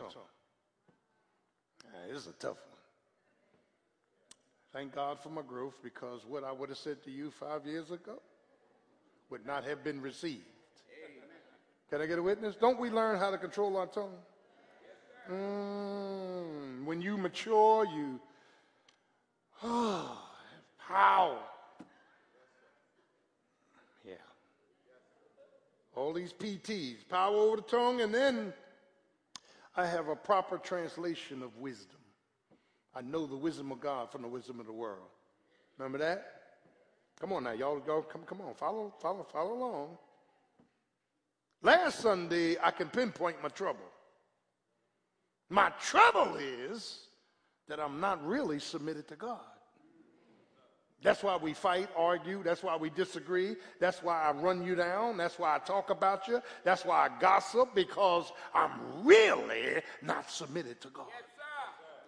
tongue. this is a tough one. Thank God for my growth because what I would have said to you five years ago would not have been received. Can I get a witness? Don't we learn how to control our tongue? Mm, when you mature, you oh, have power. Yeah. All these PTs, power over the tongue, and then I have a proper translation of wisdom. I know the wisdom of God from the wisdom of the world. Remember that? Come on now, y'all, y'all come, come on, follow, follow, follow along. Last Sunday, I can pinpoint my trouble. My trouble is that I'm not really submitted to God. That's why we fight, argue. That's why we disagree. That's why I run you down. That's why I talk about you. That's why I gossip because I'm really not submitted to God.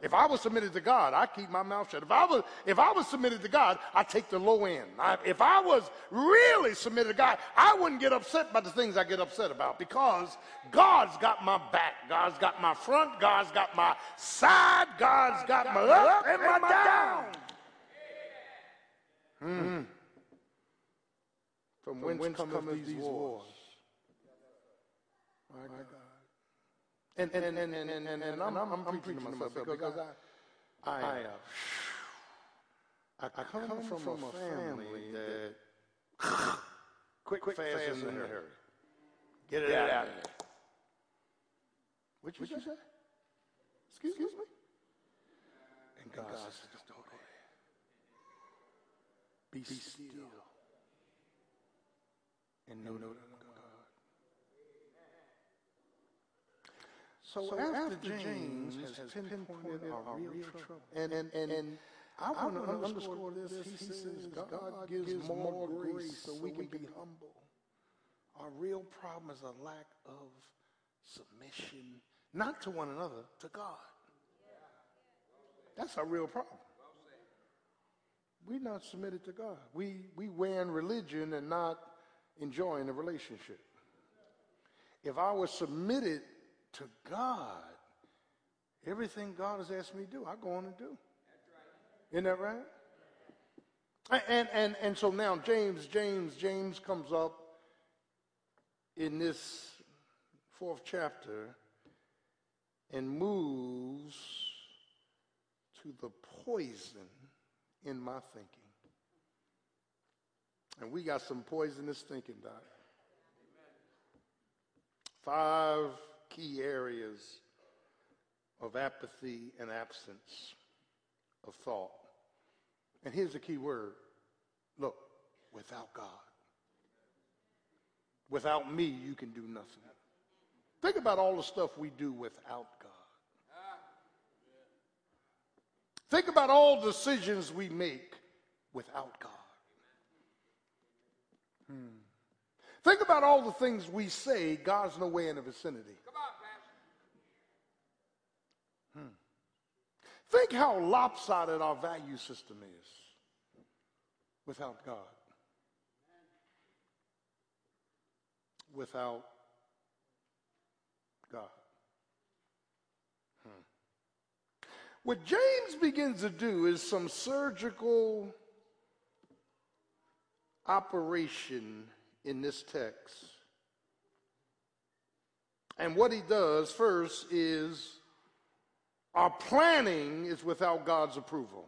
If I was submitted to God, I keep my mouth shut. If I was, if I was submitted to God, I take the low end. I, if I was really submitted to God, I wouldn't get upset by the things I get upset about because God's got my back. God's got my front. God's got my side. God's got, my up and my down. Hmm. From, From whence, whence cometh these wars? My God. And, and, and, and, and, and, and, and I'm, I'm, I'm preaching to myself because I, I, I, uh, I come, come from, from a family that quick, quick, fast, fast and in a hurry. Get it out, out of there. What you, say? Excuse, Excuse me? And God, says, don't go there. Be, still. And know, that So, so after, James, has, pinpointed, our, real trouble, and, and, and, I, want to underscore this, he, says God, God gives, gives more grace so we can be humble. Our real problem is a lack of submission, not to one another, to God. That's our real problem. We're not submitted to God. We, we wearing religion and not enjoying a relationship. If I was submitted to God, everything God has asked me to do, I go on and do. Isn't that right? And, and, and so now James, James, James comes up in this fourth chapter and moves to the poison in my thinking. And we got some poisonous thinking, Doc. Five key areas of apathy and absence of thought. And here's the key word look, without God. Without me, you can do nothing. Think about all the stuff we do without God. Think about all decisions we make without God. Hmm. Think about all the things we say God's no way in the vicinity. Think how lopsided our value system is without God. Without God. Hmm. What James begins to do is some surgical operation in this text. And what he does first is our planning is without God's approval.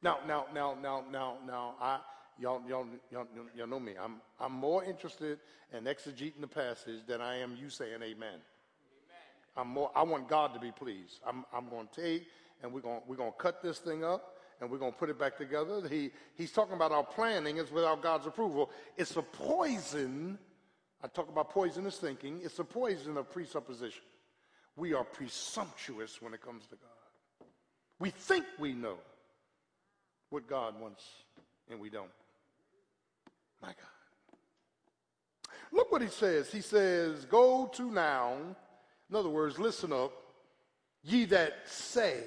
Now, now, now, now, now, now, I, y'all, y'all, y'all, y'all know me. I'm, I'm more interested in exegeting the passage than I am you saying amen. amen. I'm more, I want God to be pleased. I'm, I'm going to take and we're going, we're to cut this thing up and we're going to put it back together. He, he's talking about our planning is without God's approval. It's a poison. I talk about poisonous thinking. It's a poison of presupposition we are presumptuous when it comes to God. We think we know what God wants, and we don't. My God. Look what he says. He says, Go to now. In other words, listen up. Ye that say,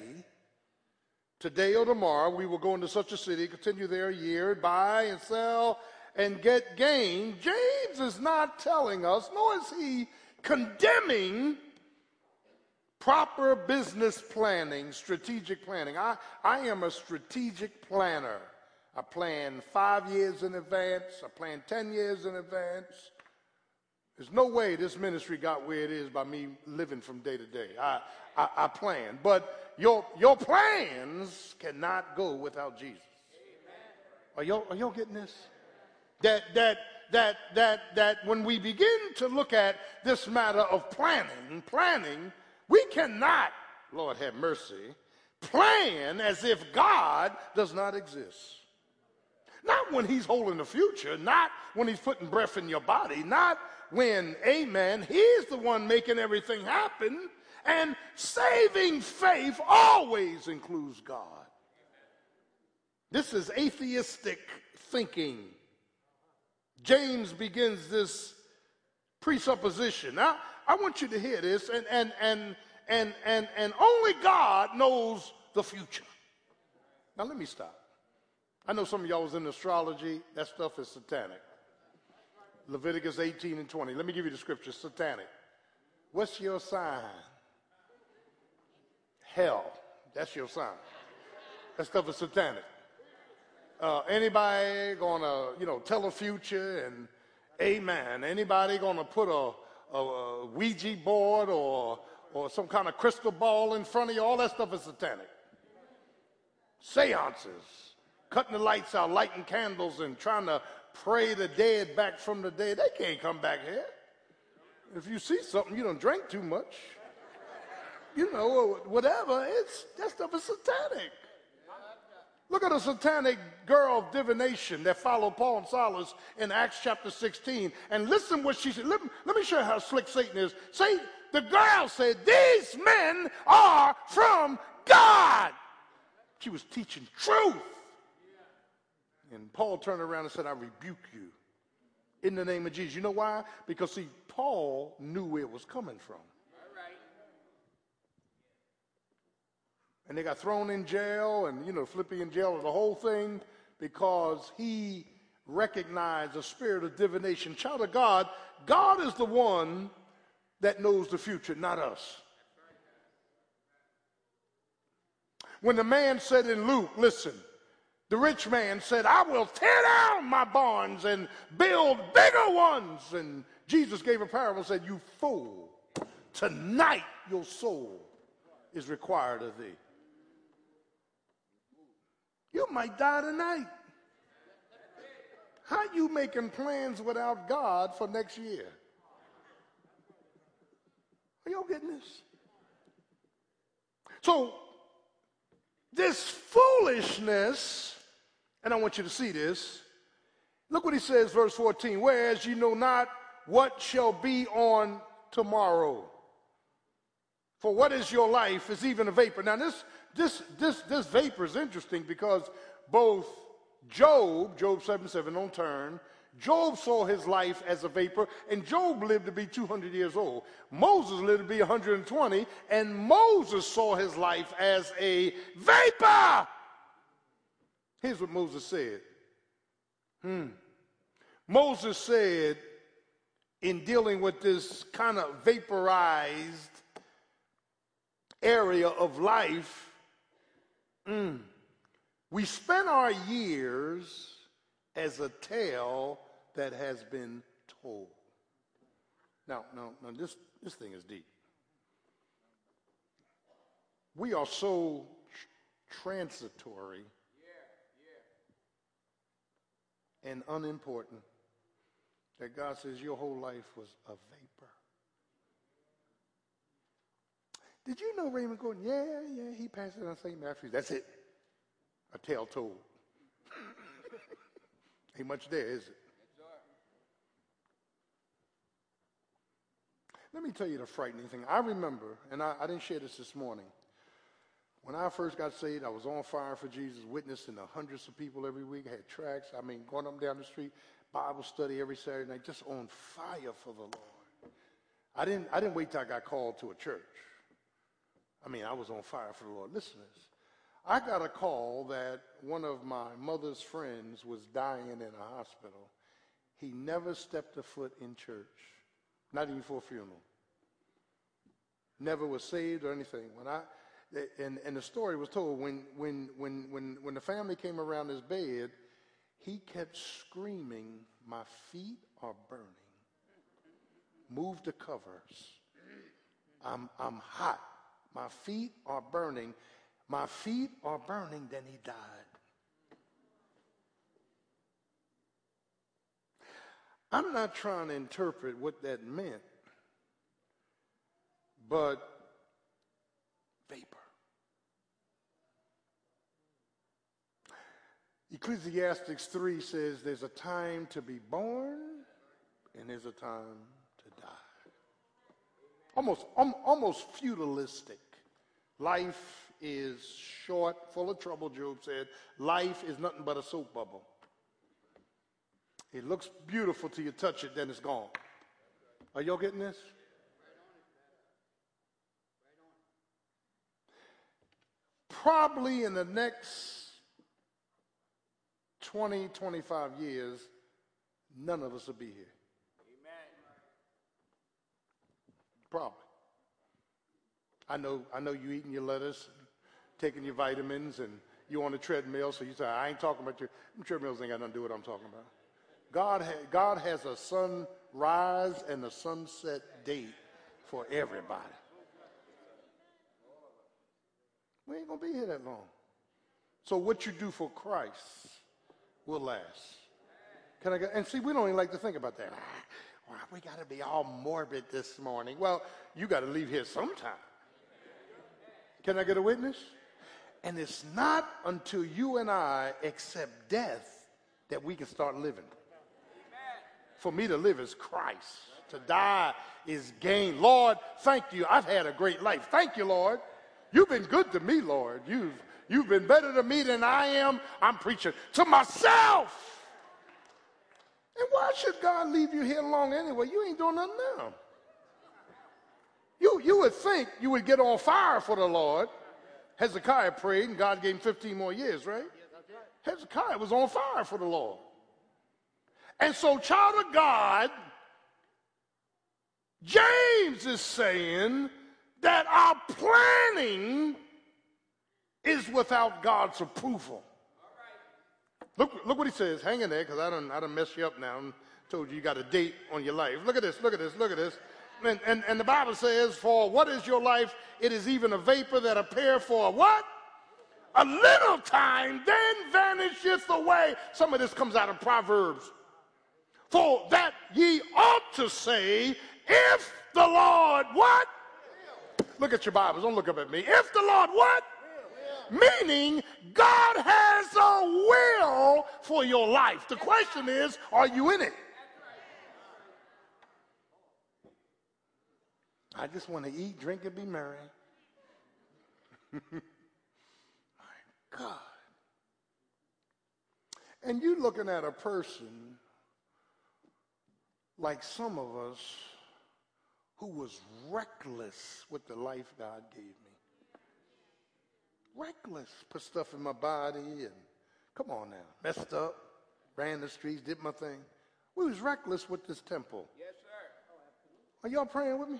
Today or tomorrow we will go into such a city, continue there a year, buy and sell and get gain. James is not telling us, nor is he condemning proper business planning, strategic planning. I, I am a strategic planner. I plan five years in advance, I plan 10 years in advance. There's no way this ministry got where it is by me living from day to day. I, I, I plan. But your, your plans cannot go without Jesus. Are y'all, are y'all getting this? That, that, that, that, that when we begin to look at this matter of planning, planning, we cannot, Lord have mercy, plan as if God does not exist. Not when he's holding the future, not when he's putting breath in your body, not when, amen, he's the one making everything happen. And saving faith always includes God. This is atheistic thinking. James begins this presupposition. Now, I want you to hear this, and, and, and, and, and, and only God knows the future. Now, let me stop. I know some of y'all was in astrology. That stuff is satanic. Leviticus 18 and 20. Let me give you the scripture satanic. What's your sign? Hell. That's your sign. That stuff is satanic. Uh, anybody gonna, you know, tell a future and amen. Anybody gonna put a, a, a Ouija board or, or some kind of crystal ball in front of you? All that stuff is satanic. Seances, cutting the lights out, lighting candles, and trying to pray the dead back from the dead. They can't come back here. If you see something, you don't drink too much. You know, whatever. It's that stuff is satanic. Look at a satanic girl of divination that followed Paul and Silas in Acts chapter 16. And listen what she said. Let me, let me show you how slick Satan is. Say, the girl said, These men are from God. She was teaching truth. And Paul turned around and said, I rebuke you in the name of Jesus. You know why? Because, see, Paul knew where it was coming from. And they got thrown in jail and, you know, Philippi in jail, the whole thing, because he recognized the spirit of divination. Child of God, God is the one that knows the future, not us. When the man said in Luke, listen, the rich man said, I will tear down my barns and build bigger ones. And Jesus gave a parable and said, You fool, tonight your soul is required of thee. You might die tonight. How you making plans without God for next year? Are y'all getting this? So, this foolishness, and I want you to see this. Look what he says, verse 14. Whereas you know not what shall be on tomorrow. For what is your life is even a vapor. Now, this, this, this, this vapor is interesting because both Job, Job 7 7, don't turn, Job saw his life as a vapor, and Job lived to be 200 years old. Moses lived to be 120, and Moses saw his life as a vapor. Here's what Moses said. Hmm. Moses said, in dealing with this kind of vaporized area of life, Mm. We spend our years as a tale that has been told. Now, now, now this, this thing is deep. We are so tr- transitory and unimportant that God says your whole life was a vapor. Did you know Raymond Gordon? Yeah, yeah, he passed it on St. Matthews. That's it. A tale told. Ain't much there, is it? Let me tell you the frightening thing. I remember, and I, I, didn't share this this morning. When I first got saved, I was on fire for Jesus, witnessing the hundreds of people every week. I had tracts. I mean, going up and down the street, Bible study every Saturday night, just on fire for the Lord. I didn't, I didn't wait till I got called to a church. I mean, I was on fire for the Lord. Listen to this. I got a call that one of my mother's friends was dying in a hospital. He never stepped a foot in church, not even for a funeral. never was saved or anything. When I, and, and the story was told when, when, when, when, when the family came around his bed, he kept screaming, My feet are burning. Move the covers. I'm, I'm hot. My feet are burning. My feet are burning. Then he died. I'm not trying to interpret what that meant, but vapor. Ecclesiastes 3 says there's a time to be born and there's a time to die. Almost, um, almost feudalistic. Life is short, full of trouble, Job said. Life is nothing but a soap bubble. It looks beautiful till you touch it, then it's gone. Are y'all getting this? Probably in the next 20, 25 years, none of us will be here. Amen. Probably. I know, I know you eating your lettuce, taking your vitamins, and you on the treadmill, so you say, I ain't talking about your treadmills ain't got nothing to do with what I'm talking about. God, ha- God has a sunrise and a sunset date for everybody. We ain't going to be here that long. So what you do for Christ will last. Can I get, and see, we don't even like to think about that. Ah, well, we got to be all morbid this morning. Well, you got to leave here sometime. Can I get a witness? And it's not until you and I accept death that we can start living. For me to live is Christ. To die is gain. Lord, thank you. I've had a great life. Thank you, Lord. You've been good to me, Lord. You've, you've been better to me than I am. I'm preaching to myself. And why should God leave you here long anyway? You ain't doing nothing now. You, you would think you would get on fire for the Lord. Hezekiah prayed and God gave him 15 more years, right? Hezekiah was on fire for the Lord. And so, child of God, James is saying that our planning is without God's approval. Look, look what he says. Hang in there, because I don't, I don't mess you up now. and told you you got a date on your life. Look at this, look at this, look at this. And, and, and the Bible says, For what is your life? It is even a vapor that appear for what? A little time, then vanisheth away. Some of this comes out of Proverbs. For that ye ought to say, if the Lord what? Look at your Bibles. Don't look up at me. If the Lord what? Meaning, God has a will for your life. The question is, are you in it? I just want to eat, drink, and be merry. My God. And you looking at a person like some of us who was reckless with the life God gave me. Reckless. Put stuff in my body and come on now. Messed up, ran the streets, did my thing. We was reckless with this temple. Yes, sir. Oh, Are y'all praying with me?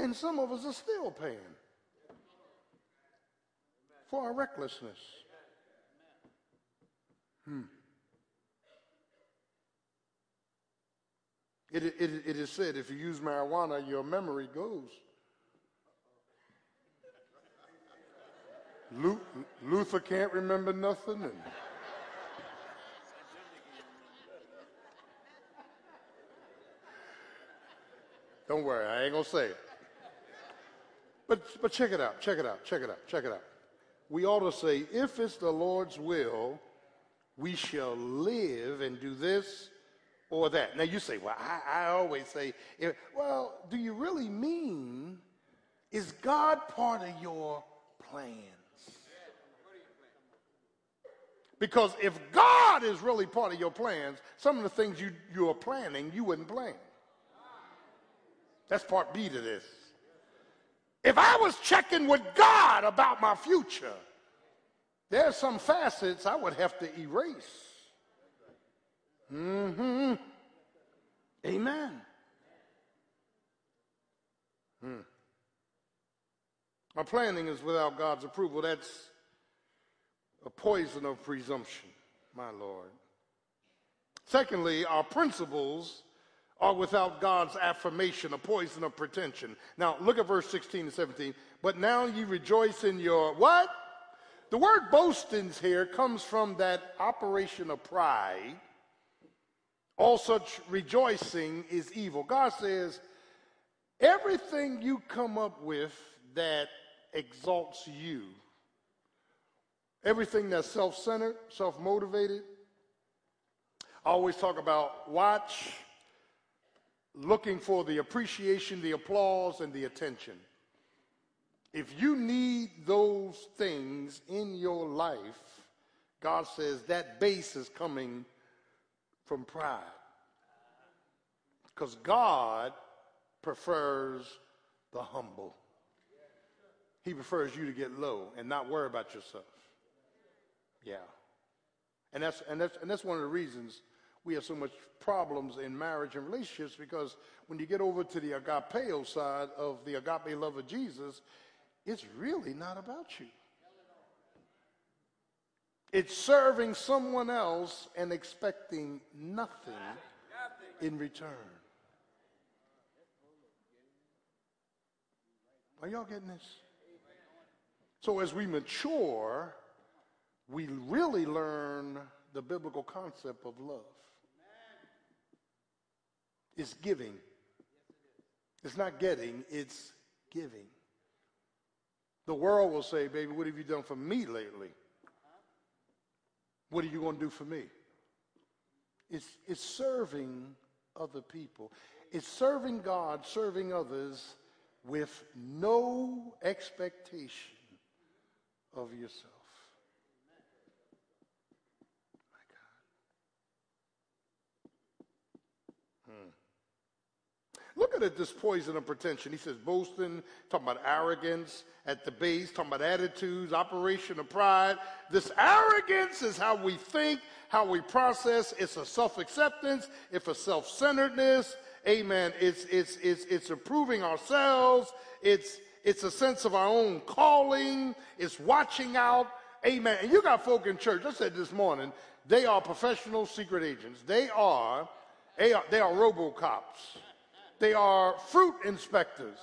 And some of us are still paying for our recklessness. Hmm. It, it, it is said if you use marijuana, your memory goes. Luther can't remember nothing. And Don't worry, I ain't gonna say it. But, but check it out, check it out, check it out, check it out. We ought to say, if it's the Lord's will, we shall live and do this or that. Now you say, well, I, I always say, well, do you really mean, is God part of your plans? Because if God is really part of your plans, some of the things you, you are planning, you wouldn't plan. That's part B to this. If I was checking with God about my future, there's some facets I would have to erase. Mm-hmm. Amen. Hmm. Our planning is without God's approval. That's a poison of presumption, my Lord. Secondly, our principles are without God's affirmation, a poison of pretension. Now, look at verse 16 and 17. But now you rejoice in your what? The word boastings here comes from that operation of pride. All such rejoicing is evil. God says, everything you come up with that exalts you, everything that's self centered, self motivated, I always talk about watch looking for the appreciation, the applause, and the attention. If you need those things in your life, God says that base is coming from pride. Because God prefers the humble. He prefers you to get low and not worry about yourself. Yeah. And that's, and that's, and that's one of the reasons we have so much problems in marriage and relationships because when you get over to the agapeo side of the agape love of Jesus, it's really not about you. It's serving someone else and expecting nothing in return. Are y'all getting this? So as we mature, we really learn the biblical concept of love. It's giving. It's not getting, it's giving. The world will say, baby, what have you done for me lately? What are you going to do for me? It's, it's serving other people. It's serving God, serving others with no expectation of yourself. Look at this poison of pretension. He says boasting, talking about arrogance at the base, talking about attitudes, operation of pride. This arrogance is how we think, how we process. It's a self-acceptance. It's a self-centeredness. Amen. It's, it's, it's, it's approving ourselves. It's, it's a sense of our own calling. It's watching out. Amen. And you got folk in church, I said this morning, they are professional secret agents. They are, they are, they are robocops. They are fruit inspectors.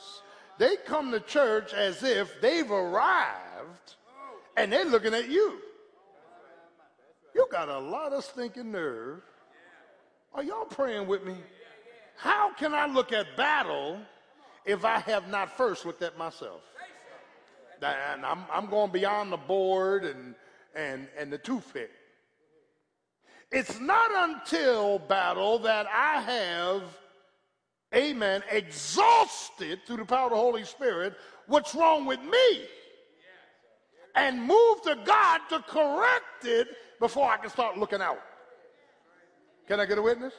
They come to church as if they've arrived and they're looking at you. You got a lot of stinking nerve. Are y'all praying with me? How can I look at battle if I have not first looked at myself? And I'm, I'm going beyond the board and, and, and the toothpick. It's not until battle that I have amen, exhausted through the power of the Holy Spirit what's wrong with me and move to God to correct it before I can start looking out. Can I get a witness?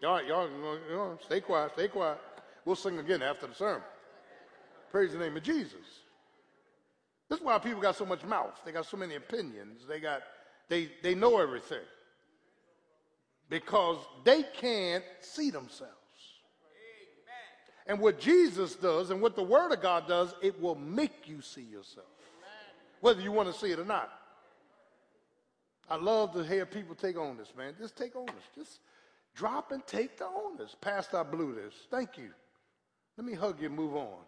Y'all, y'all, y'all stay quiet, stay quiet. We'll sing again after the sermon. Praise the name of Jesus. This is why people got so much mouth. They got so many opinions. They got, they, they know everything. Because they can't see themselves. And what Jesus does and what the Word of God does, it will make you see yourself, whether you want to see it or not. I love to hear people take on this, man. Just take on this. Just drop and take the onus. Pastor, I blew this. Thank you. Let me hug you and move on.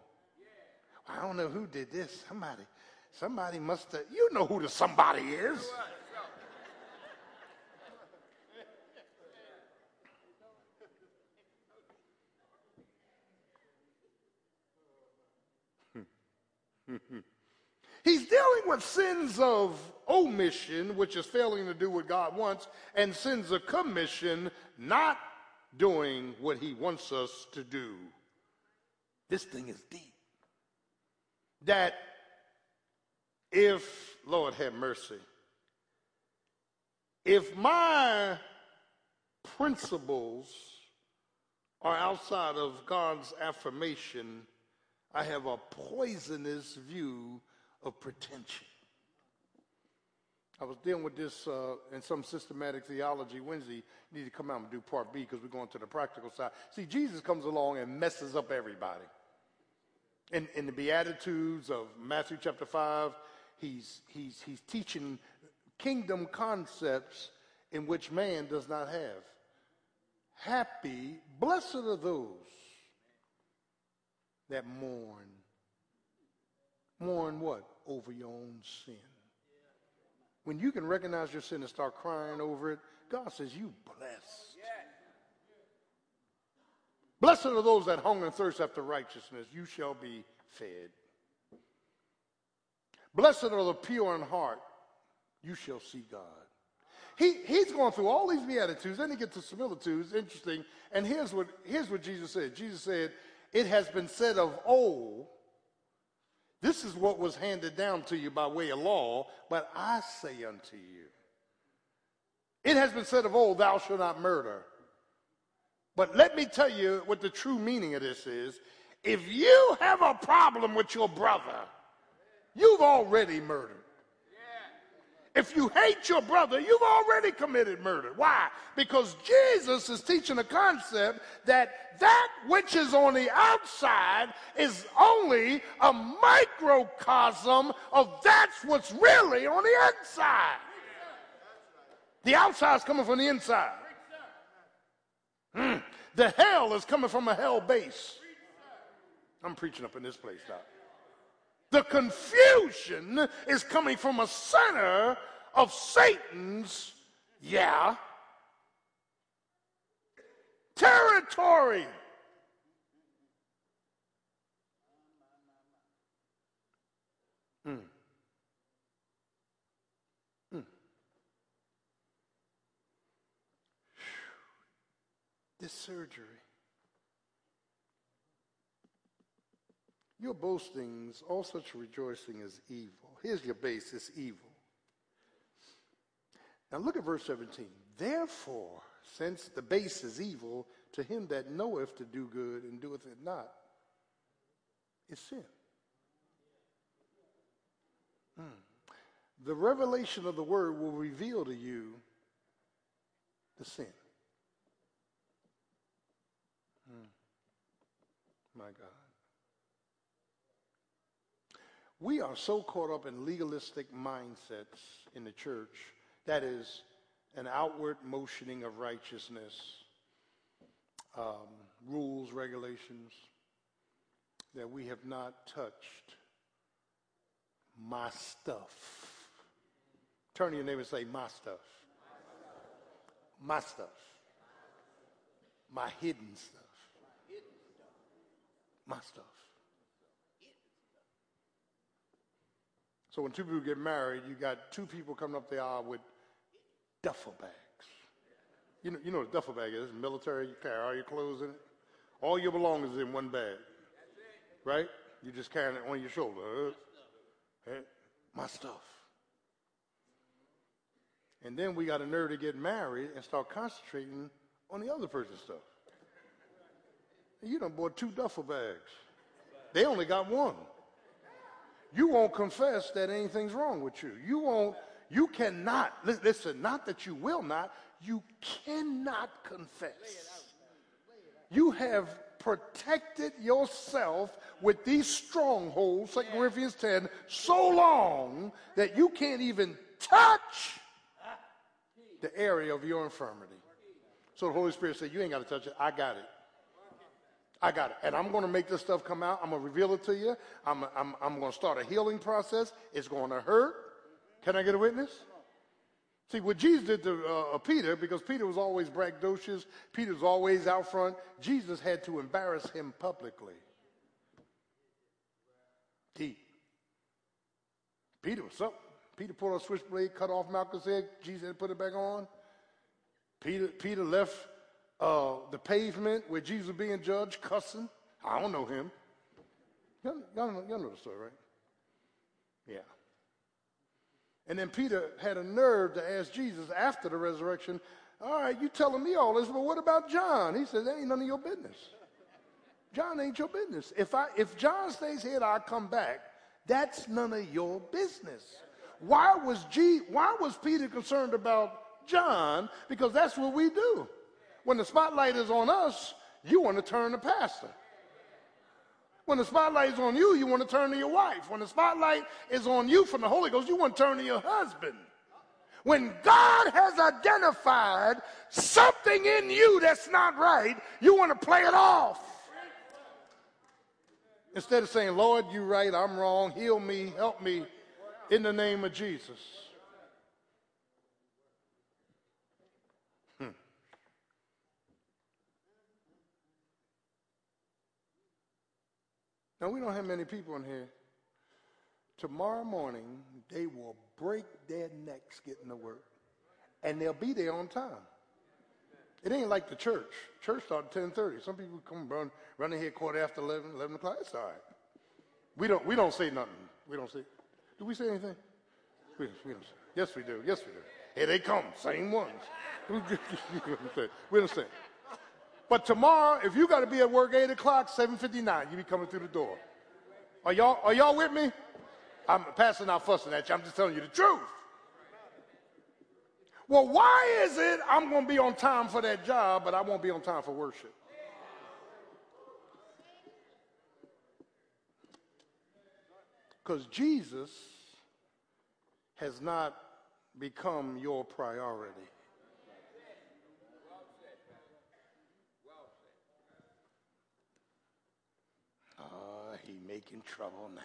I don't know who did this. Somebody, somebody must have, you know who the somebody is. He's dealing with sins of omission, which is failing to do what God wants, and sins of commission, not doing what he wants us to do. This thing is deep. That if, Lord have mercy, if my principles are outside of God's affirmation, I have a poisonous view of pretension. I was dealing with this uh, in some systematic theology Wednesday. You need to come out and do part B because we're going to the practical side. See, Jesus comes along and messes up everybody. In, in the Beatitudes of Matthew chapter 5, he's, he's, he's teaching kingdom concepts in which man does not have. Happy, blessed are those that mourn. Mourn what? Over your own sin. When you can recognize your sin and start crying over it, God says, You blessed. Blessed are those that hunger and thirst after righteousness. You shall be fed. Blessed are the pure in heart. You shall see God. He, he's going through all these beatitudes. Then he gets to similitudes. Interesting. And here's what, here's what Jesus said. Jesus said, It has been said of old, this is what was handed down to you by way of law, but I say unto you. It has been said of old, Thou shalt not murder. But let me tell you what the true meaning of this is. If you have a problem with your brother, you've already murdered. If you hate your brother, you've already committed murder. Why? Because Jesus is teaching a concept that that which is on the outside is only a microcosm of that's what's really on the inside. The outside is coming from the inside. Mm. The hell is coming from a hell base. I'm preaching up in this place now. The confusion is coming from a center of Satan's, yeah, territory. Mm. Mm. This surgery Your boastings, all such rejoicing is evil. Here's your base, it's evil. Now look at verse 17. Therefore, since the base is evil, to him that knoweth to do good and doeth it not, is sin. Hmm. The revelation of the word will reveal to you the sin. Hmm. My God. We are so caught up in legalistic mindsets in the church, that is, an outward motioning of righteousness, um, rules, regulations, that we have not touched my stuff. Turn to your neighbor and say, My stuff. My stuff. My hidden stuff. My stuff. So when two people get married, you got two people coming up the aisle with duffel bags. You know, you know what a duffel bag is? Military, you carry all your clothes in it. All your belongings in one bag. Right? You just carrying it on your shoulder. Hey, my stuff. And then we got a nerve to get married and start concentrating on the other person's stuff. You done bought two duffel bags. They only got one you won't confess that anything's wrong with you. You won't, you cannot, listen, not that you will not, you cannot confess. You have protected yourself with these strongholds, 2 Corinthians 10, so long that you can't even touch the area of your infirmity. So the Holy Spirit said, You ain't got to touch it. I got it. I got it. And I'm going to make this stuff come out. I'm going to reveal it to you. I'm, I'm, I'm going to start a healing process. It's going to hurt. Can I get a witness? See, what Jesus did to uh, Peter, because Peter was always braggadocious, Peter was always out front, Jesus had to embarrass him publicly. Deep. Peter was up. Peter pulled a switchblade, cut off Malchus' head. Jesus had to put it back on. Peter, Peter left uh, the pavement where Jesus was being judged, cussing. I don't know him. Y'all, y'all, know, y'all know the story, right? Yeah. And then Peter had a nerve to ask Jesus after the resurrection, All right, you telling me all this, but what about John? He said, That ain't none of your business. John ain't your business. If, I, if John stays here I come back, that's none of your business. Why was, G, why was Peter concerned about John? Because that's what we do. When the spotlight is on us, you want to turn the pastor. When the spotlight is on you, you want to turn to your wife. When the spotlight is on you from the Holy Ghost, you want to turn to your husband. When God has identified something in you that's not right, you want to play it off. Instead of saying, Lord, you're right, I'm wrong, heal me, help me in the name of Jesus. Now, we don't have many people in here. Tomorrow morning, they will break their necks getting to work, and they'll be there on time. It ain't like the church. Church starts at 10:30. Some people come run running here quarter after 11, 11 o'clock. It's all right. We don't we don't say nothing. We don't say. Do we say anything? We, we don't say. Yes, we do. Yes, we do. Here they come, same ones. we don't say. But tomorrow, if you got to be at work 8 o'clock, 7.59, you be coming through the door. Are y'all, are y'all with me? I'm passing out fussing at you. I'm just telling you the truth. Well, why is it I'm going to be on time for that job, but I won't be on time for worship? Because Jesus has not become your priority. Oh, he making trouble now.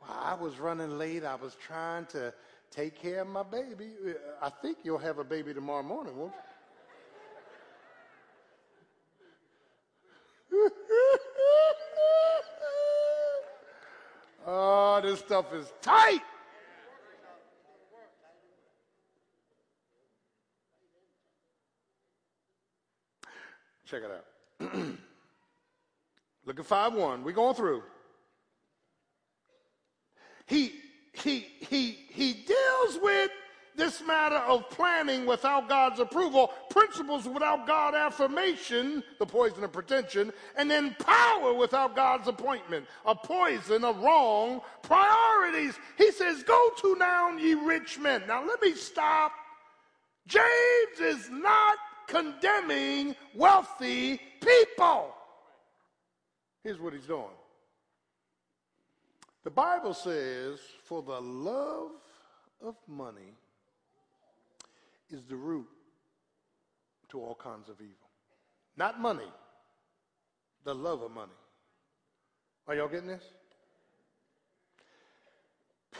Well, I was running late. I was trying to take care of my baby. I think you'll have a baby tomorrow morning, won't you? oh, this stuff is tight. Check it out. Look at 5 1. We're going through. He, he, he, he deals with this matter of planning without God's approval, principles without God affirmation, the poison of pretension, and then power without God's appointment, a poison of wrong priorities. He says, Go to now, ye rich men. Now let me stop. James is not condemning wealthy people. Here's what he's doing. The Bible says, for the love of money is the root to all kinds of evil. Not money, the love of money. Are y'all getting this?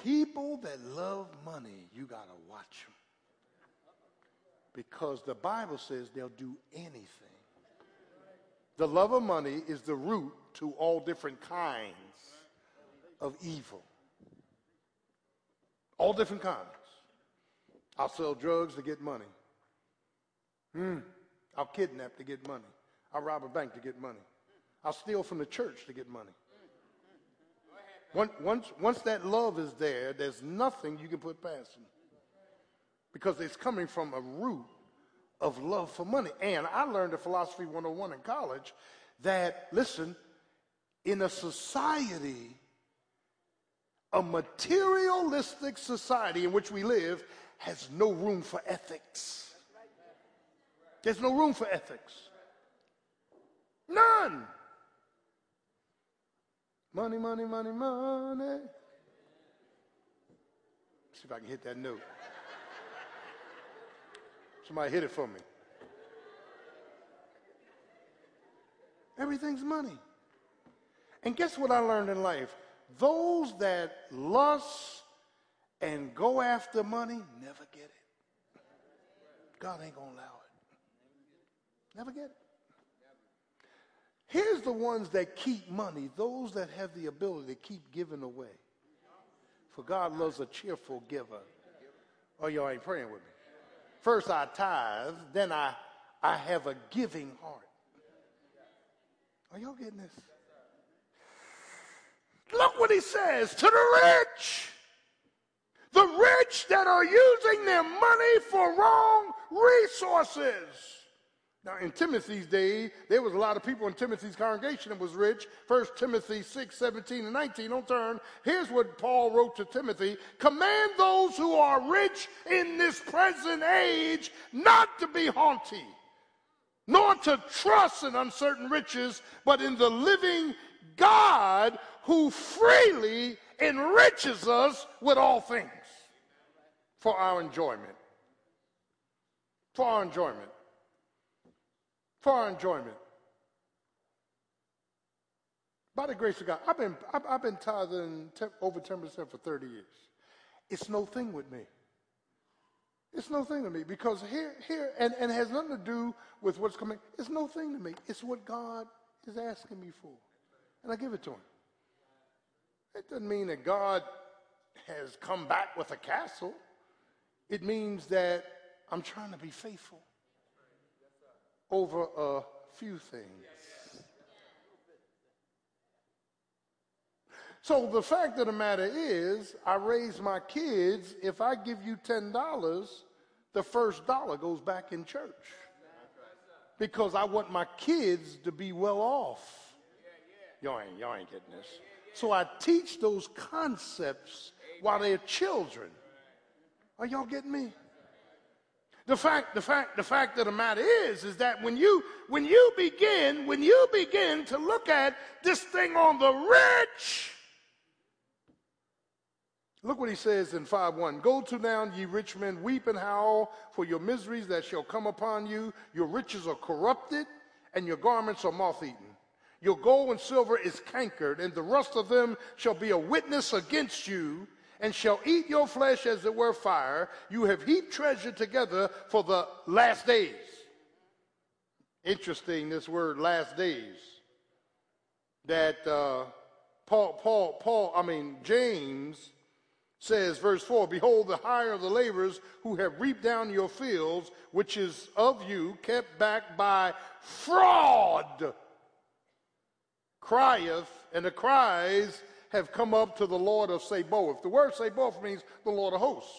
People that love money, you got to watch them. Because the Bible says they'll do anything. The love of money is the root to all different kinds of evil. All different kinds. I'll sell drugs to get money. Hmm. I'll kidnap to get money. I'll rob a bank to get money. I'll steal from the church to get money. Once, once that love is there, there's nothing you can put past them. Because it's coming from a root of love for money. And I learned a philosophy 101 in college that, listen, in a society a materialistic society in which we live has no room for ethics. There's no room for ethics. None. Money, money, money, money. See if I can hit that note. Somebody hit it for me. Everything's money. And guess what I learned in life? Those that lust and go after money never get it. God ain't going to allow it. Never get it. Here's the ones that keep money, those that have the ability to keep giving away. For God loves a cheerful giver. Oh, y'all ain't praying with me. First I tithe, then I, I have a giving heart. Are y'all getting this? Look what he says to the rich. The rich that are using their money for wrong resources. Now, in Timothy's day, there was a lot of people in Timothy's congregation that was rich. First Timothy 6, 17, and 19. Don't turn. Here's what Paul wrote to Timothy Command those who are rich in this present age not to be haughty, nor to trust in uncertain riches, but in the living God who freely enriches us with all things for our enjoyment. For our enjoyment. For our enjoyment. By the grace of God, I've been, I've, I've been tithing over 10% for 30 years. It's no thing with me. It's no thing to me because here, here, and, and it has nothing to do with what's coming. It's no thing to me. It's what God is asking me for. And I give it to him. It doesn't mean that God has come back with a castle. It means that I'm trying to be faithful over a few things. So the fact of the matter is, I raise my kids. If I give you $10, the first dollar goes back in church. Because I want my kids to be well off. Y'all ain't, y'all ain't getting this. So I teach those concepts while they're children. Are y'all getting me? The fact, the fact, the fact of the matter is, is that when you, when you begin, when you begin to look at this thing on the rich, Look what he says in 5.1. Go to now, ye rich men, weep and howl for your miseries that shall come upon you. Your riches are corrupted, and your garments are moth-eaten. Your gold and silver is cankered, and the rust of them shall be a witness against you, and shall eat your flesh as it were fire. You have heaped treasure together for the last days. Interesting, this word last days. That uh, Paul, Paul, Paul, I mean, James says, verse 4 Behold, the hire of the laborers who have reaped down your fields, which is of you, kept back by fraud, crieth, and the cries have come up to the Lord of Sabaoth. The word Sabaoth means the Lord of hosts.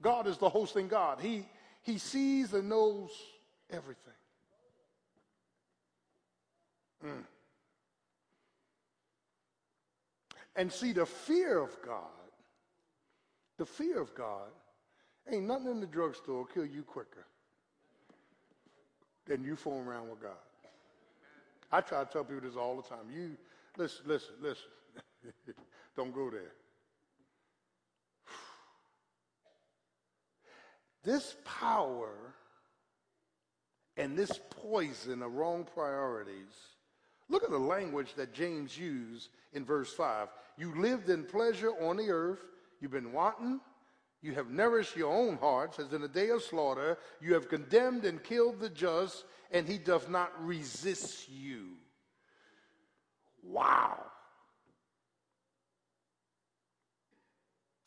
God is the hosting God. He, he sees and knows everything. Mm. And see, the fear of God, the fear of God, ain't nothing in the drugstore kill you quicker than you fooling around with God. I try to tell people this all the time. You listen, listen, listen. Don't go there. This power and this poison of wrong priorities Look at the language that James used in verse 5. You lived in pleasure on the earth, you've been wanting, you have nourished your own hearts, as in a day of slaughter, you have condemned and killed the just, and he doth not resist you. Wow.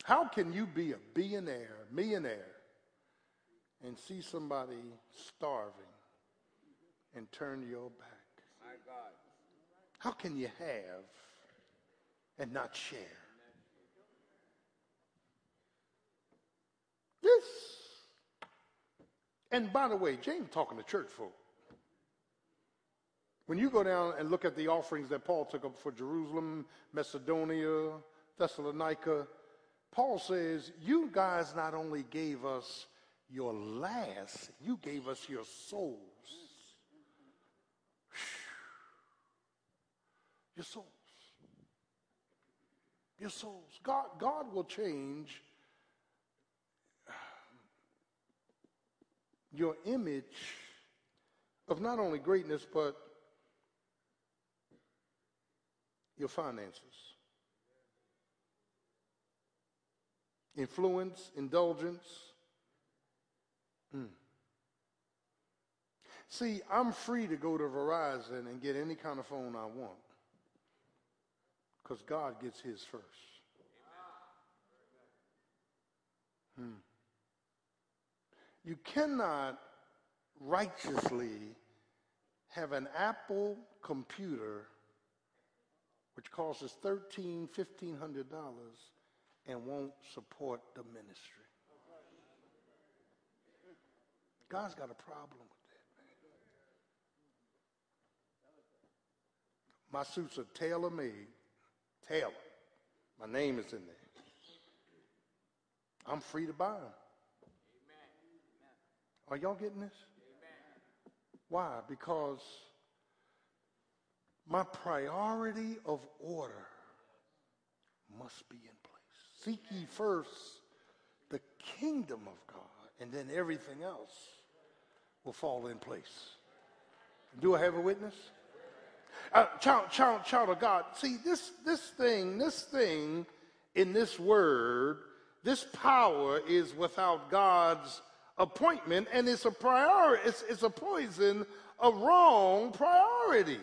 How can you be a billionaire, millionaire, and see somebody starving and turn your back? How can you have and not share? This. And by the way, James talking to church folk. When you go down and look at the offerings that Paul took up for Jerusalem, Macedonia, Thessalonica, Paul says, You guys not only gave us your last, you gave us your souls. Your souls. Your souls. God, God will change your image of not only greatness, but your finances. Influence, indulgence. Mm. See, I'm free to go to Verizon and get any kind of phone I want because God gets his first. Hmm. You cannot righteously have an Apple computer which costs $1,300, $1,500 and won't support the ministry. God's got a problem with that, man. My suits are tailor made Taylor. My name is in there. I'm free to buy them. Are y'all getting this? Why? Because my priority of order must be in place. Seek ye first the kingdom of God, and then everything else will fall in place. Do I have a witness? Uh, child, child, child of God. See, this, this thing, this thing in this word, this power is without God's appointment, and it's a priority, it's, it's a poison of wrong priorities.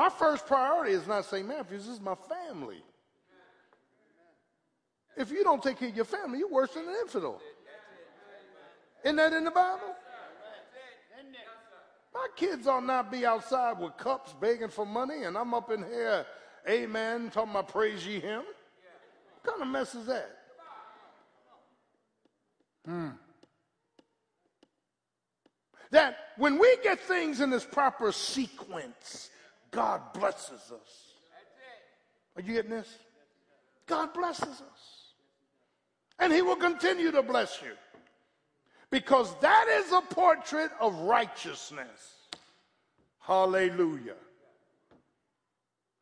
My first priority is not St. Matthew's, is my family. If you don't take care of your family, you're worse than an infidel. Isn't that in the Bible? My kids ought not be outside with cups begging for money, and I'm up in here, amen, talking about praise ye him. What kind of mess is that? Hmm. That when we get things in this proper sequence, God blesses us. Are you getting this? God blesses us. And He will continue to bless you because that is a portrait of righteousness. Hallelujah.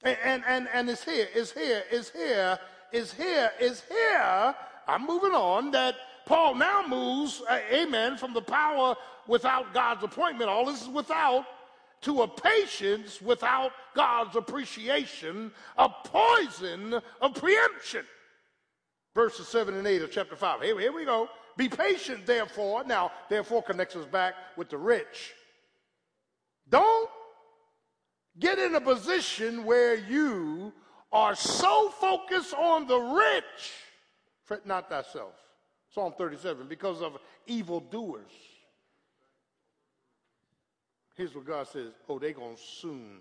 And, and, and, and it's here, it's here, it's here, it's here, it's here. I'm moving on that Paul now moves, uh, amen, from the power without God's appointment. All this is without to a patience without God's appreciation, a poison of preemption. Verses 7 and 8 of chapter 5. Here, here we go. Be patient, therefore. Now, therefore connects us back with the rich. Don't get in a position where you are so focused on the rich, fret not thyself. Psalm 37, because of evildoers. Here's what God says Oh, they're going to soon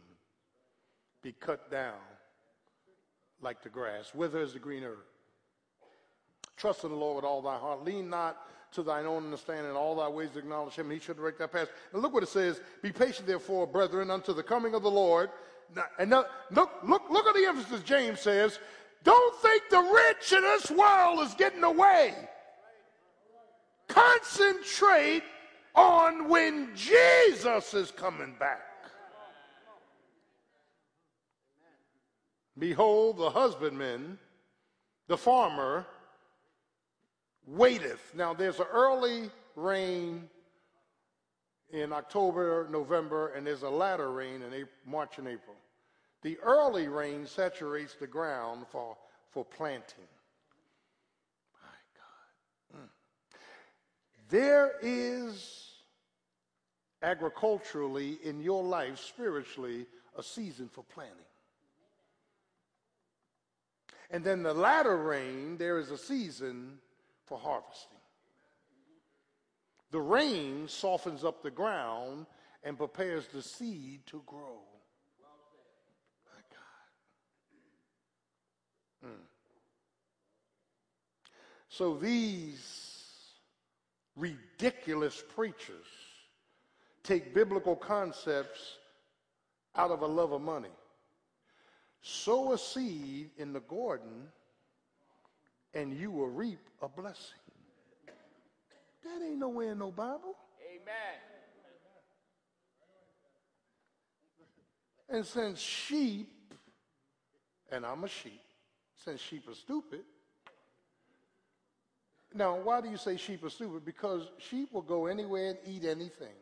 be cut down like the grass, wither as the green herb. Trust in the Lord with all thy heart. Lean not to thine own understanding. All thy ways acknowledge him, he shall direct thy path. And look what it says. Be patient, therefore, brethren, unto the coming of the Lord. And look, look, look at the emphasis James says. Don't think the rich in this world is getting away. Concentrate on when Jesus is coming back. Behold, the husbandman, the farmer, waiteth. Now, there's an early rain in October, November, and there's a latter rain in April, March and April. The early rain saturates the ground for, for planting. My God. Mm. There is agriculturally in your life, spiritually, a season for planting. And then the latter rain, there is a season for harvesting. The rain softens up the ground and prepares the seed to grow. My God. Mm. So these ridiculous preachers take biblical concepts out of a love of money. Sow a seed in the garden and you will reap a blessing. That ain't nowhere in no Bible. Amen. And since sheep, and I'm a sheep, since sheep are stupid, now why do you say sheep are stupid? Because sheep will go anywhere and eat anything.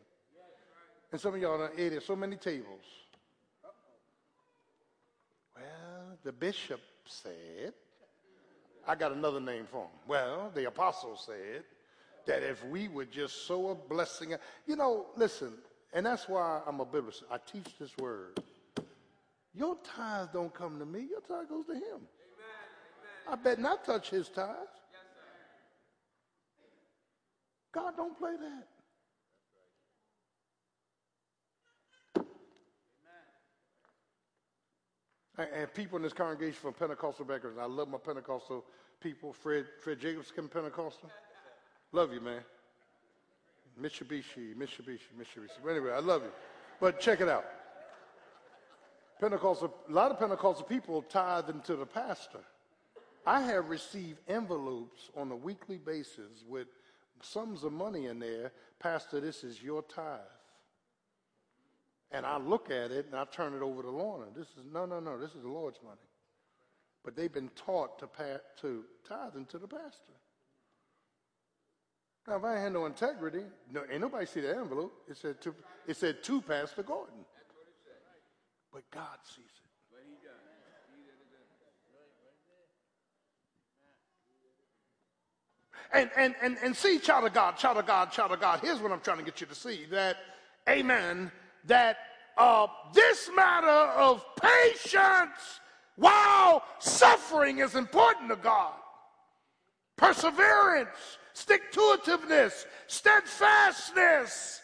And some of y'all done ate at so many tables. Well, the bishop said, I got another name for him. Well, the apostle said that if we would just sow a blessing, you know, listen, and that's why I'm a biblicist. I teach this word. Your tithes don't come to me, your tithe goes to him. Amen. Amen. I bet not touch his tithes. Yes, God don't play that. And people in this congregation from Pentecostal backgrounds, I love my Pentecostal people. Fred, Fred Jacobs came Pentecostal. Love you, man. Mitsubishi, Mitsubishi, Mitsubishi. But Anyway, I love you. But check it out. Pentecostal, a lot of Pentecostal people tithe into the pastor. I have received envelopes on a weekly basis with sums of money in there. Pastor, this is your tithe. And I look at it and I turn it over to Lorna. This is no, no, no. This is the Lord's money. But they've been taught to pay, to tithe into the pastor. Now, if I had no integrity, no, ain't nobody see the envelope. It said to, it said to Pastor Gordon. But God sees it. And, and, and, and see, child of God, child of God, child of God, here's what I'm trying to get you to see that, amen, that uh, this matter of patience while suffering is important to God. Perseverance, stick to itiveness, steadfastness.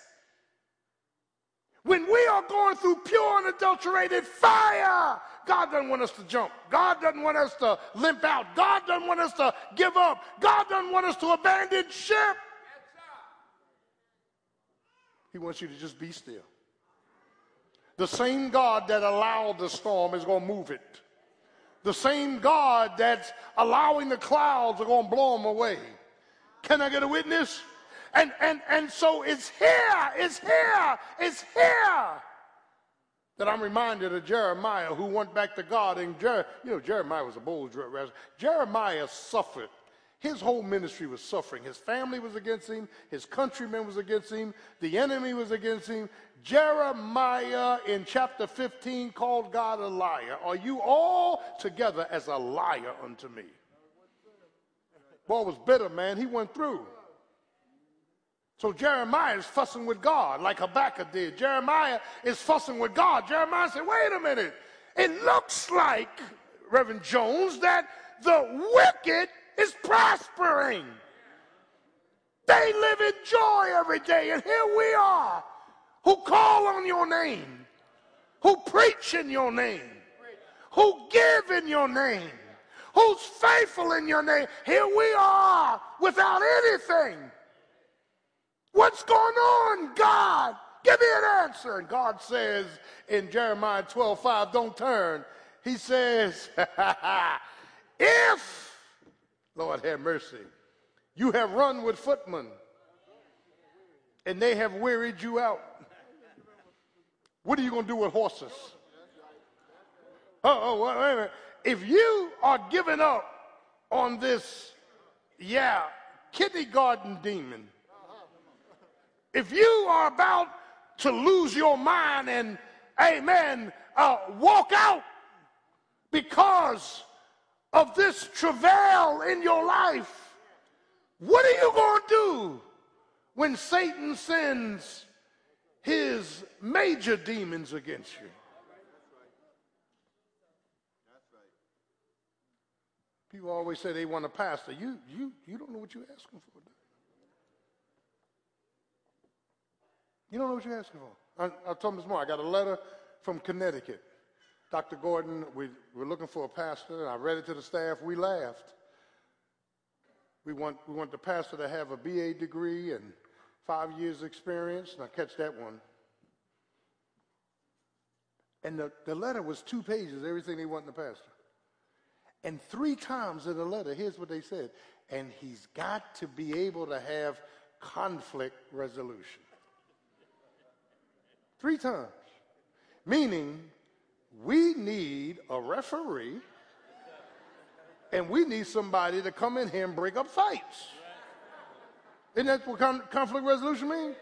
When we are going through pure and adulterated fire, God doesn't want us to jump. God doesn't want us to limp out. God doesn't want us to give up. God doesn't want us to abandon ship. He wants you to just be still. The same God that allowed the storm is going to move it. The same God that's allowing the clouds are going to blow them away. Can I get a witness? And, and, and so it's here, it's here, it's here that I'm reminded of Jeremiah who went back to God. And Jer- you know, Jeremiah was a bold wrestler. Jeremiah suffered. His whole ministry was suffering. His family was against him. His countrymen was against him. The enemy was against him. Jeremiah in chapter 15 called God a liar. Are you all together as a liar unto me? Paul was bitter, man. He went through. So Jeremiah is fussing with God like Habakkuk did. Jeremiah is fussing with God. Jeremiah said, wait a minute. It looks like, Reverend Jones, that the wicked is prospering. They live in joy every day. And here we are who call on your name, who preach in your name, who give in your name, who's faithful in your name. Here we are without anything. What's going on, God? Give me an answer. And God says in Jeremiah 12 5, don't turn. He says, if, Lord have mercy, you have run with footmen and they have wearied you out, what are you going to do with horses? Oh, oh, wait a minute. If you are giving up on this, yeah, kindergarten demon, if you are about to lose your mind and, amen, uh, walk out because of this travail in your life, what are you going to do when Satan sends his major demons against you? People always say they want a pastor. You, you, you don't know what you're asking for. You don't know what you're asking for. I, I told him this morning, I got a letter from Connecticut. Dr. Gordon, we were looking for a pastor, and I read it to the staff. We laughed. We want, we want the pastor to have a BA degree and five years experience. Now catch that one. And the, the letter was two pages, everything they want in the pastor. And three times in the letter, here's what they said. And he's got to be able to have conflict resolution. Three times. Meaning, we need a referee and we need somebody to come in here and break up fights. Isn't that what conflict resolution means?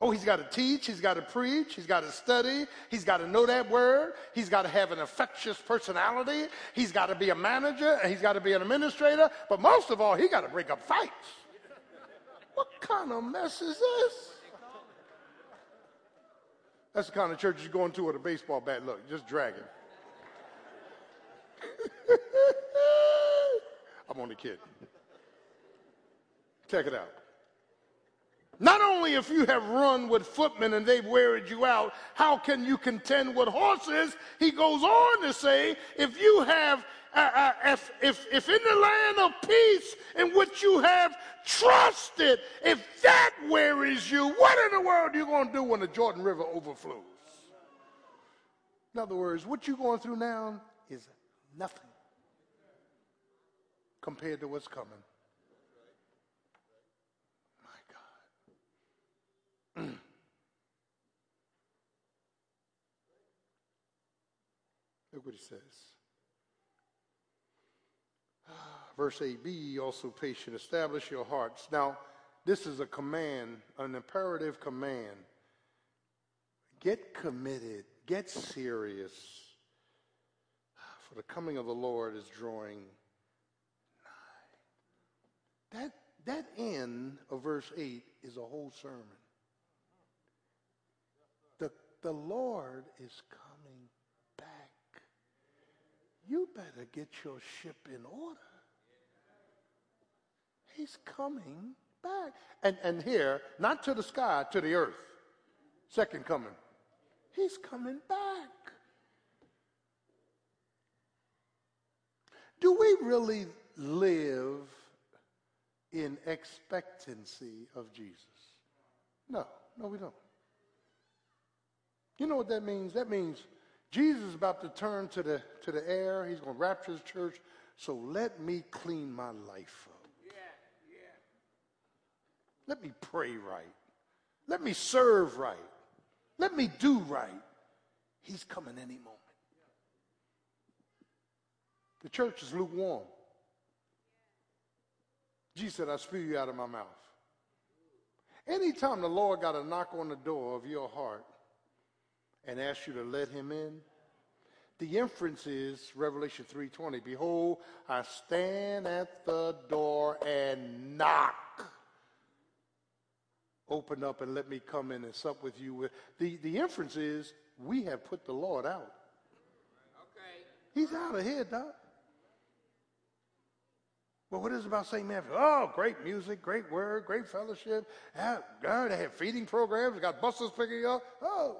Oh, he's got to teach, he's got to preach, he's got to study, he's got to know that word, he's got to have an infectious personality, he's got to be a manager, and he's got to be an administrator, but most of all, he got to break up fights. What kind of mess is this? That's the kind of church you're going to with a baseball bat. Look, just dragging. I'm only kidding. Check it out. Not only if you have run with footmen and they've wearied you out, how can you contend with horses? He goes on to say, if you have uh, uh, if, if, if in the land of peace in which you have trusted, if that wearies you, what in the world are you going to do when the Jordan River overflows? In other words, what you're going through now is nothing compared to what's coming. Look what he says. Ah, verse 8, be ye also patient, establish your hearts. Now, this is a command, an imperative command. Get committed, get serious, ah, for the coming of the Lord is drawing nigh. That, that end of verse 8 is a whole sermon. The, Lord is coming back. You better get your ship in order. He's coming back. And, and here, not to the sky, to the earth. Second coming. He's coming back. Do we really live in expectancy of Jesus? No, no, we don't. You know what that means? That means Jesus is about to turn to the, to the air. He's going to rapture his church. So let me clean my life up. Yeah, yeah. Let me pray right. Let me serve right. Let me do right. He's coming any moment. The church is lukewarm. Jesus said, I spew you out of my mouth. Anytime the Lord got a knock on the door of your heart and asked you to let him in, the inference is Revelation 3:20. Behold, I stand at the door and knock. Open up and let me come in and sup with you. The, the inference is we have put the Lord out. Okay. He's out of here, Doc. Well, what is it about St. Matthew? Oh, great music, great word, great fellowship. God, they have feeding programs, got buses picking you up. Oh.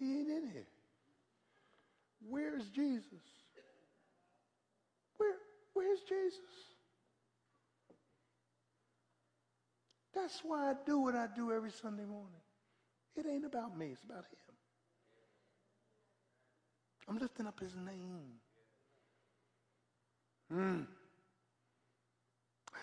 He ain't in here. Where's Jesus? Where, where's Jesus? That's why I do what I do every Sunday morning. It ain't about me, it's about him. I'm lifting up his name. Mm.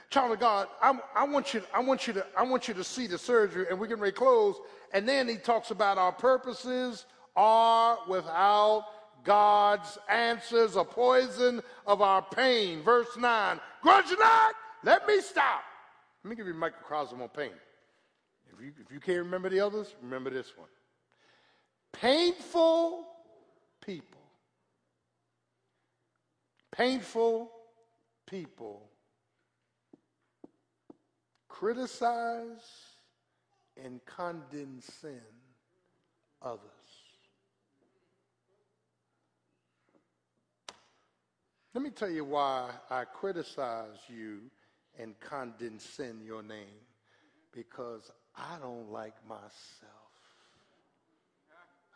Child of God, I, I, want you, I, want you to, I want you to see the surgery, and we're getting ready to close. And then he talks about our purposes are without God's answers, a poison of our pain. Verse 9, grudge not, let me stop. Let me give you a microcosm on pain. If you, if you can't remember the others, remember this one. Painful people. Painful people criticize and condescend others. Let me tell you why I criticize you and condescend your name. Because I don't like myself.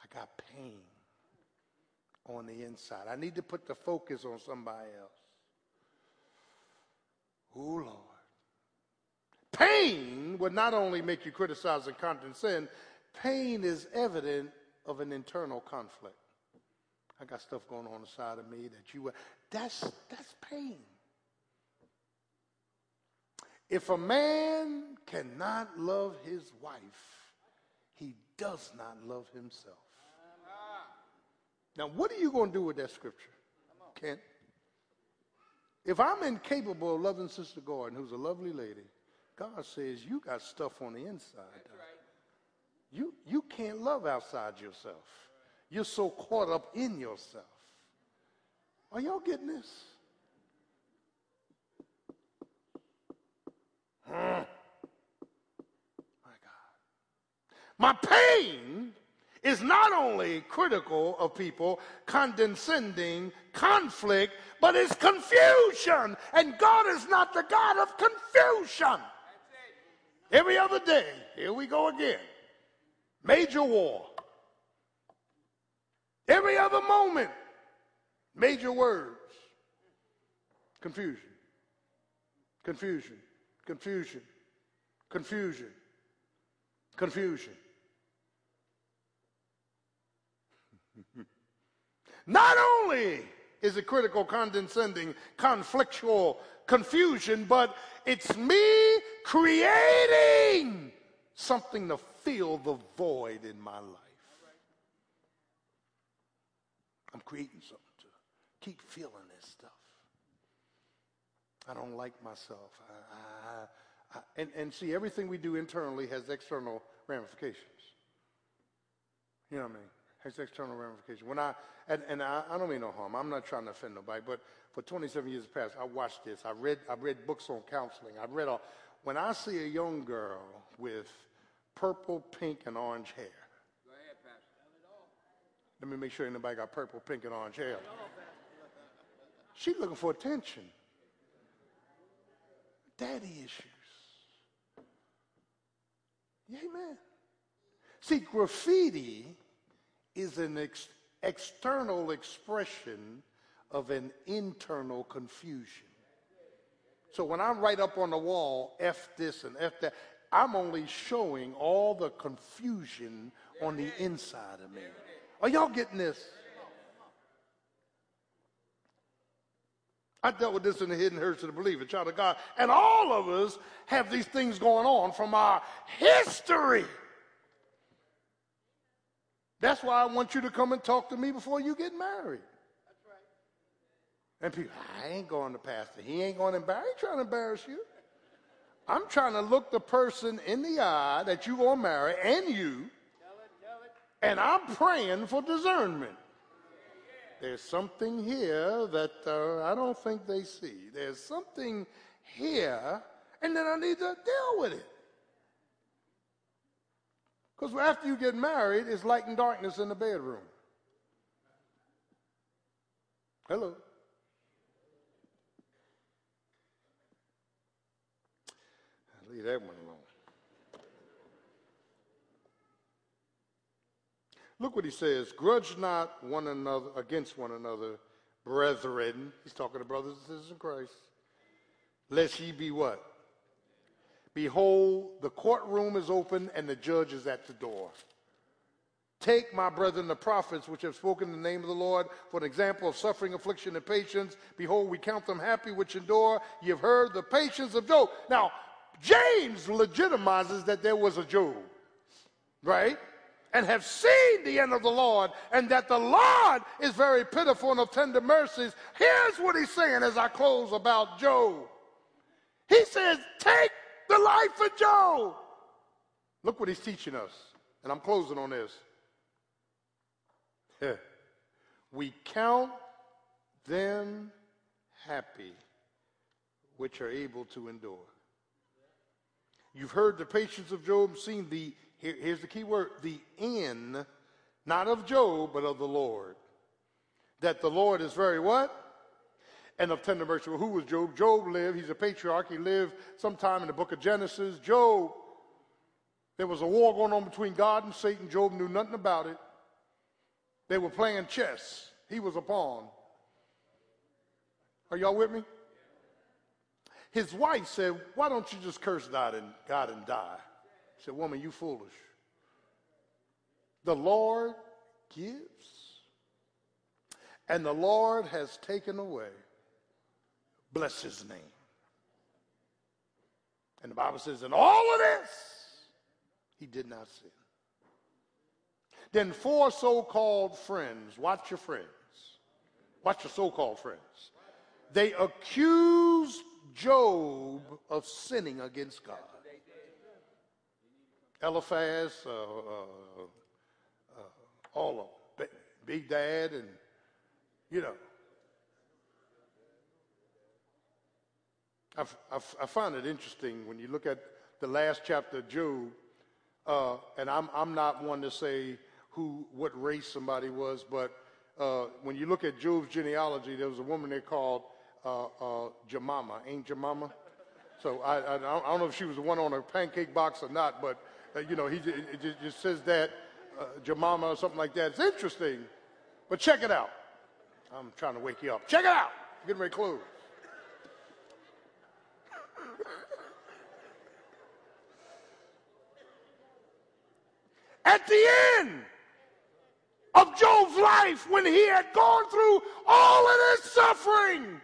I got pain on the inside. I need to put the focus on somebody else. Oh, Lord. Pain would not only make you criticize and condescend, pain is evident of an internal conflict. I got stuff going on inside of me that you that's that's pain. If a man cannot love his wife, he does not love himself. Now, what are you going to do with that scripture, Kent? If I'm incapable of loving Sister Gordon, who's a lovely lady, God says you got stuff on the inside. Right. You, you can't love outside yourself. You're so caught up in yourself. Are y'all getting this? My God. My pain is not only critical of people, condescending, conflict, but it's confusion. And God is not the God of confusion. Every other day, here we go again. Major war. Every other moment, major words. Confusion. Confusion. Confusion. Confusion. Confusion. Not only is it critical, condescending, conflictual, confusion, but it's me creating something to fill the void in my life. I'm creating something to keep feeling this stuff. I don't like myself. I, I, I, and, and see, everything we do internally has external ramifications. You know what I mean? Has external ramifications. When I and, and I, I, don't mean no harm. I'm not trying to offend nobody, but for 27 years past, I watched this. I read I read books on counseling. I read all. When I see a young girl with purple, pink, and orange hair, let me make sure anybody got purple, pink, and orange hair. She's looking for attention. Daddy issues. Amen. See, graffiti is an ex- external expression of an internal confusion. So when I write up on the wall, F this and F that, I'm only showing all the confusion on the inside of me. Are y'all getting this? I dealt with this in the Hidden Heritage of the Believer, child of God. And all of us have these things going on from our history. That's why I want you to come and talk to me before you get married. That's right. And people, I ain't going to pastor. He ain't going to embarrass. He trying to embarrass you. I'm trying to look the person in the eye that you're going to marry and you and I'm praying for discernment. There's something here that uh, I don't think they see. There's something here, and then I need to deal with it. Because after you get married, it's light and darkness in the bedroom. Hello. Leave that one alone. Look what he says grudge not one another against one another, brethren. He's talking to brothers and sisters in Christ. Lest ye be what? Behold, the courtroom is open and the judge is at the door. Take, my brethren, the prophets which have spoken in the name of the Lord for an example of suffering, affliction, and patience. Behold, we count them happy which endure. You've heard the patience of Job. Now, James legitimizes that there was a Job, right? and have seen the end of the Lord, and that the Lord is very pitiful and of tender mercies. Here's what he's saying as I close about Job. He says, Take the life of Job. Look what he's teaching us. And I'm closing on this. we count them happy which are able to endure. You've heard the patience of Job, seen the here, here's the key word the end, not of Job, but of the Lord. That the Lord is very what? And of tender mercy. Well, who was Job? Job lived, he's a patriarch. He lived sometime in the book of Genesis. Job, there was a war going on between God and Satan. Job knew nothing about it. They were playing chess, he was a pawn. Are y'all with me? His wife said, Why don't you just curse God and, God and die? said, Woman, you foolish. The Lord gives, and the Lord has taken away. Bless his name. And the Bible says, in all of this, he did not sin. Then four so called friends, watch your friends, watch your so called friends. They accused Job of sinning against God. Eliphaz, uh, uh, uh, all of them, Bildad, and you know. I, I, find it interesting when you look at the last chapter of Job, uh, and I'm, I'm not one to say who, what race somebody was, but uh, when you look at Job's genealogy, there was a woman they called uh, uh. Ain't Jemima? So I, I, I, don't know if she was the one on a pancake box or not, but uh, you know, he just, just says that, uh, or something like that. It's interesting, but check it out. I'm trying to wake you up. Check it out. Getting ready to close. At the end of Job's life, when he had gone through all of this suffering,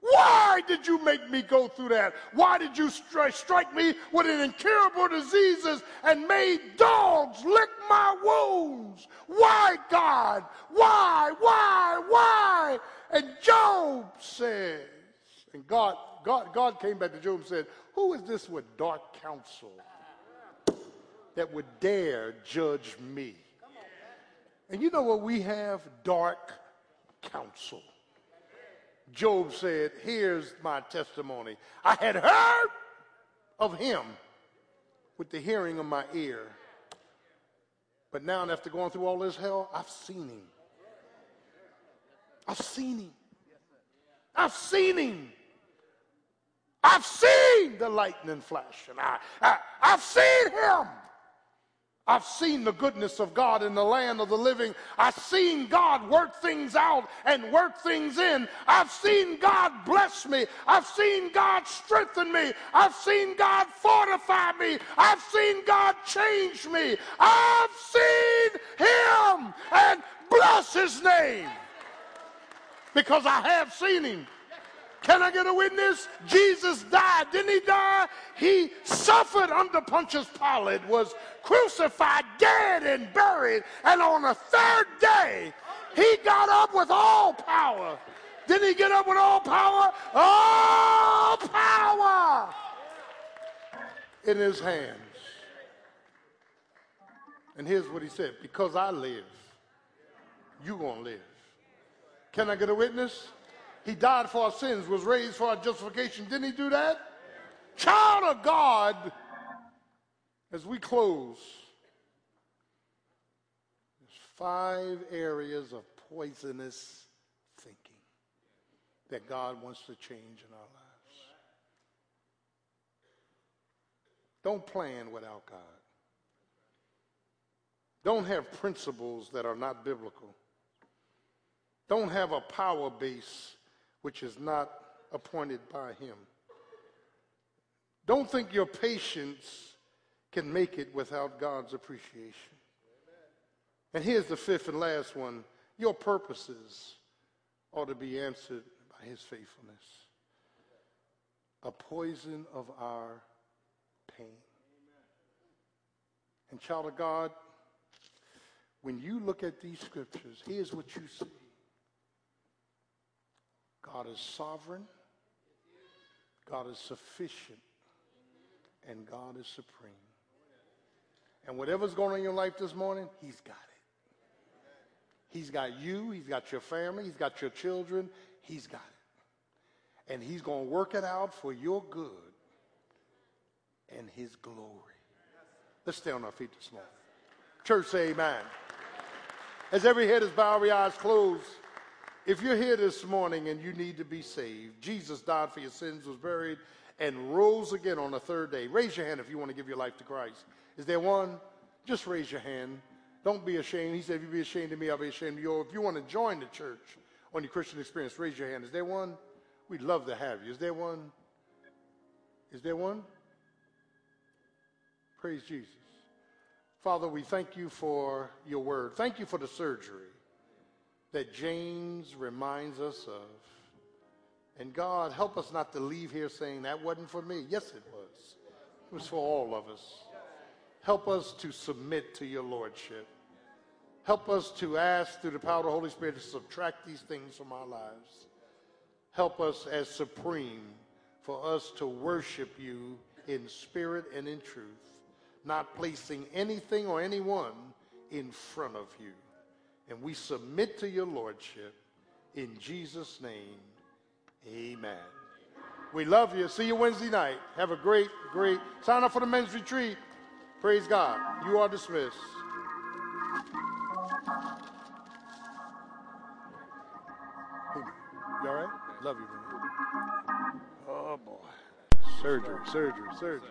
Why did you make me go through that? Why did you stri- strike me with an incurable diseases and made dogs lick my wounds? Why, God? Why, why, why? And Job says, and God, God, God came back to Job and said, Who is this with dark counsel that would dare judge me? And you know what we have? Dark counsel. Job said, Here's my testimony. I had heard of him with the hearing of my ear. But now, after going through all this hell, I've seen him. I've seen him. I've seen him. I've seen the lightning flash, and I, I, I've seen him. I've seen the goodness of God in the land of the living. I've seen God work things out and work things in. I've seen God bless me. I've seen God strengthen me. I've seen God fortify me. I've seen God change me. I've seen Him and bless His name because I have seen Him. Can I get a witness? Jesus died. Didn't he die? He suffered under Pontius Pilate, was crucified, dead, and buried. And on the third day, he got up with all power. Didn't he get up with all power? All power in his hands. And here's what he said Because I live, you're going to live. Can I get a witness? He died for our sins, was raised for our justification. Didn't he do that? Child of God, as we close, there's five areas of poisonous thinking that God wants to change in our lives. Don't plan without God. Don't have principles that are not biblical. Don't have a power base which is not appointed by him. Don't think your patience can make it without God's appreciation. And here's the fifth and last one your purposes ought to be answered by his faithfulness. A poison of our pain. And, child of God, when you look at these scriptures, here's what you see God is sovereign, God is sufficient, and God is supreme. And whatever's going on in your life this morning, He's got it. He's got you, He's got your family, He's got your children, He's got it. And He's going to work it out for your good and His glory. Let's stay on our feet this morning. Church, say amen. As every head is bowed, every eyes closed. If you're here this morning and you need to be saved, Jesus died for your sins, was buried, and rose again on the third day. Raise your hand if you want to give your life to Christ. Is there one? Just raise your hand. Don't be ashamed. He said, if you be ashamed of me, I'll be ashamed of you. If you want to join the church on your Christian experience, raise your hand. Is there one? We'd love to have you. Is there one? Is there one? Praise Jesus. Father, we thank you for your word. Thank you for the surgery that James reminds us of. And God, help us not to leave here saying that wasn't for me. Yes, it was. It was for all of us. Help us to submit to your lordship. Help us to ask through the power of the Holy Spirit to subtract these things from our lives. Help us as supreme for us to worship you in spirit and in truth, not placing anything or anyone in front of you. And we submit to your lordship in Jesus' name. Amen. We love you. See you Wednesday night. Have a great, great sign up for the men's retreat. Praise God. You are dismissed. You all right? Love you, man. Oh, boy. Surgery, surgery, surgery.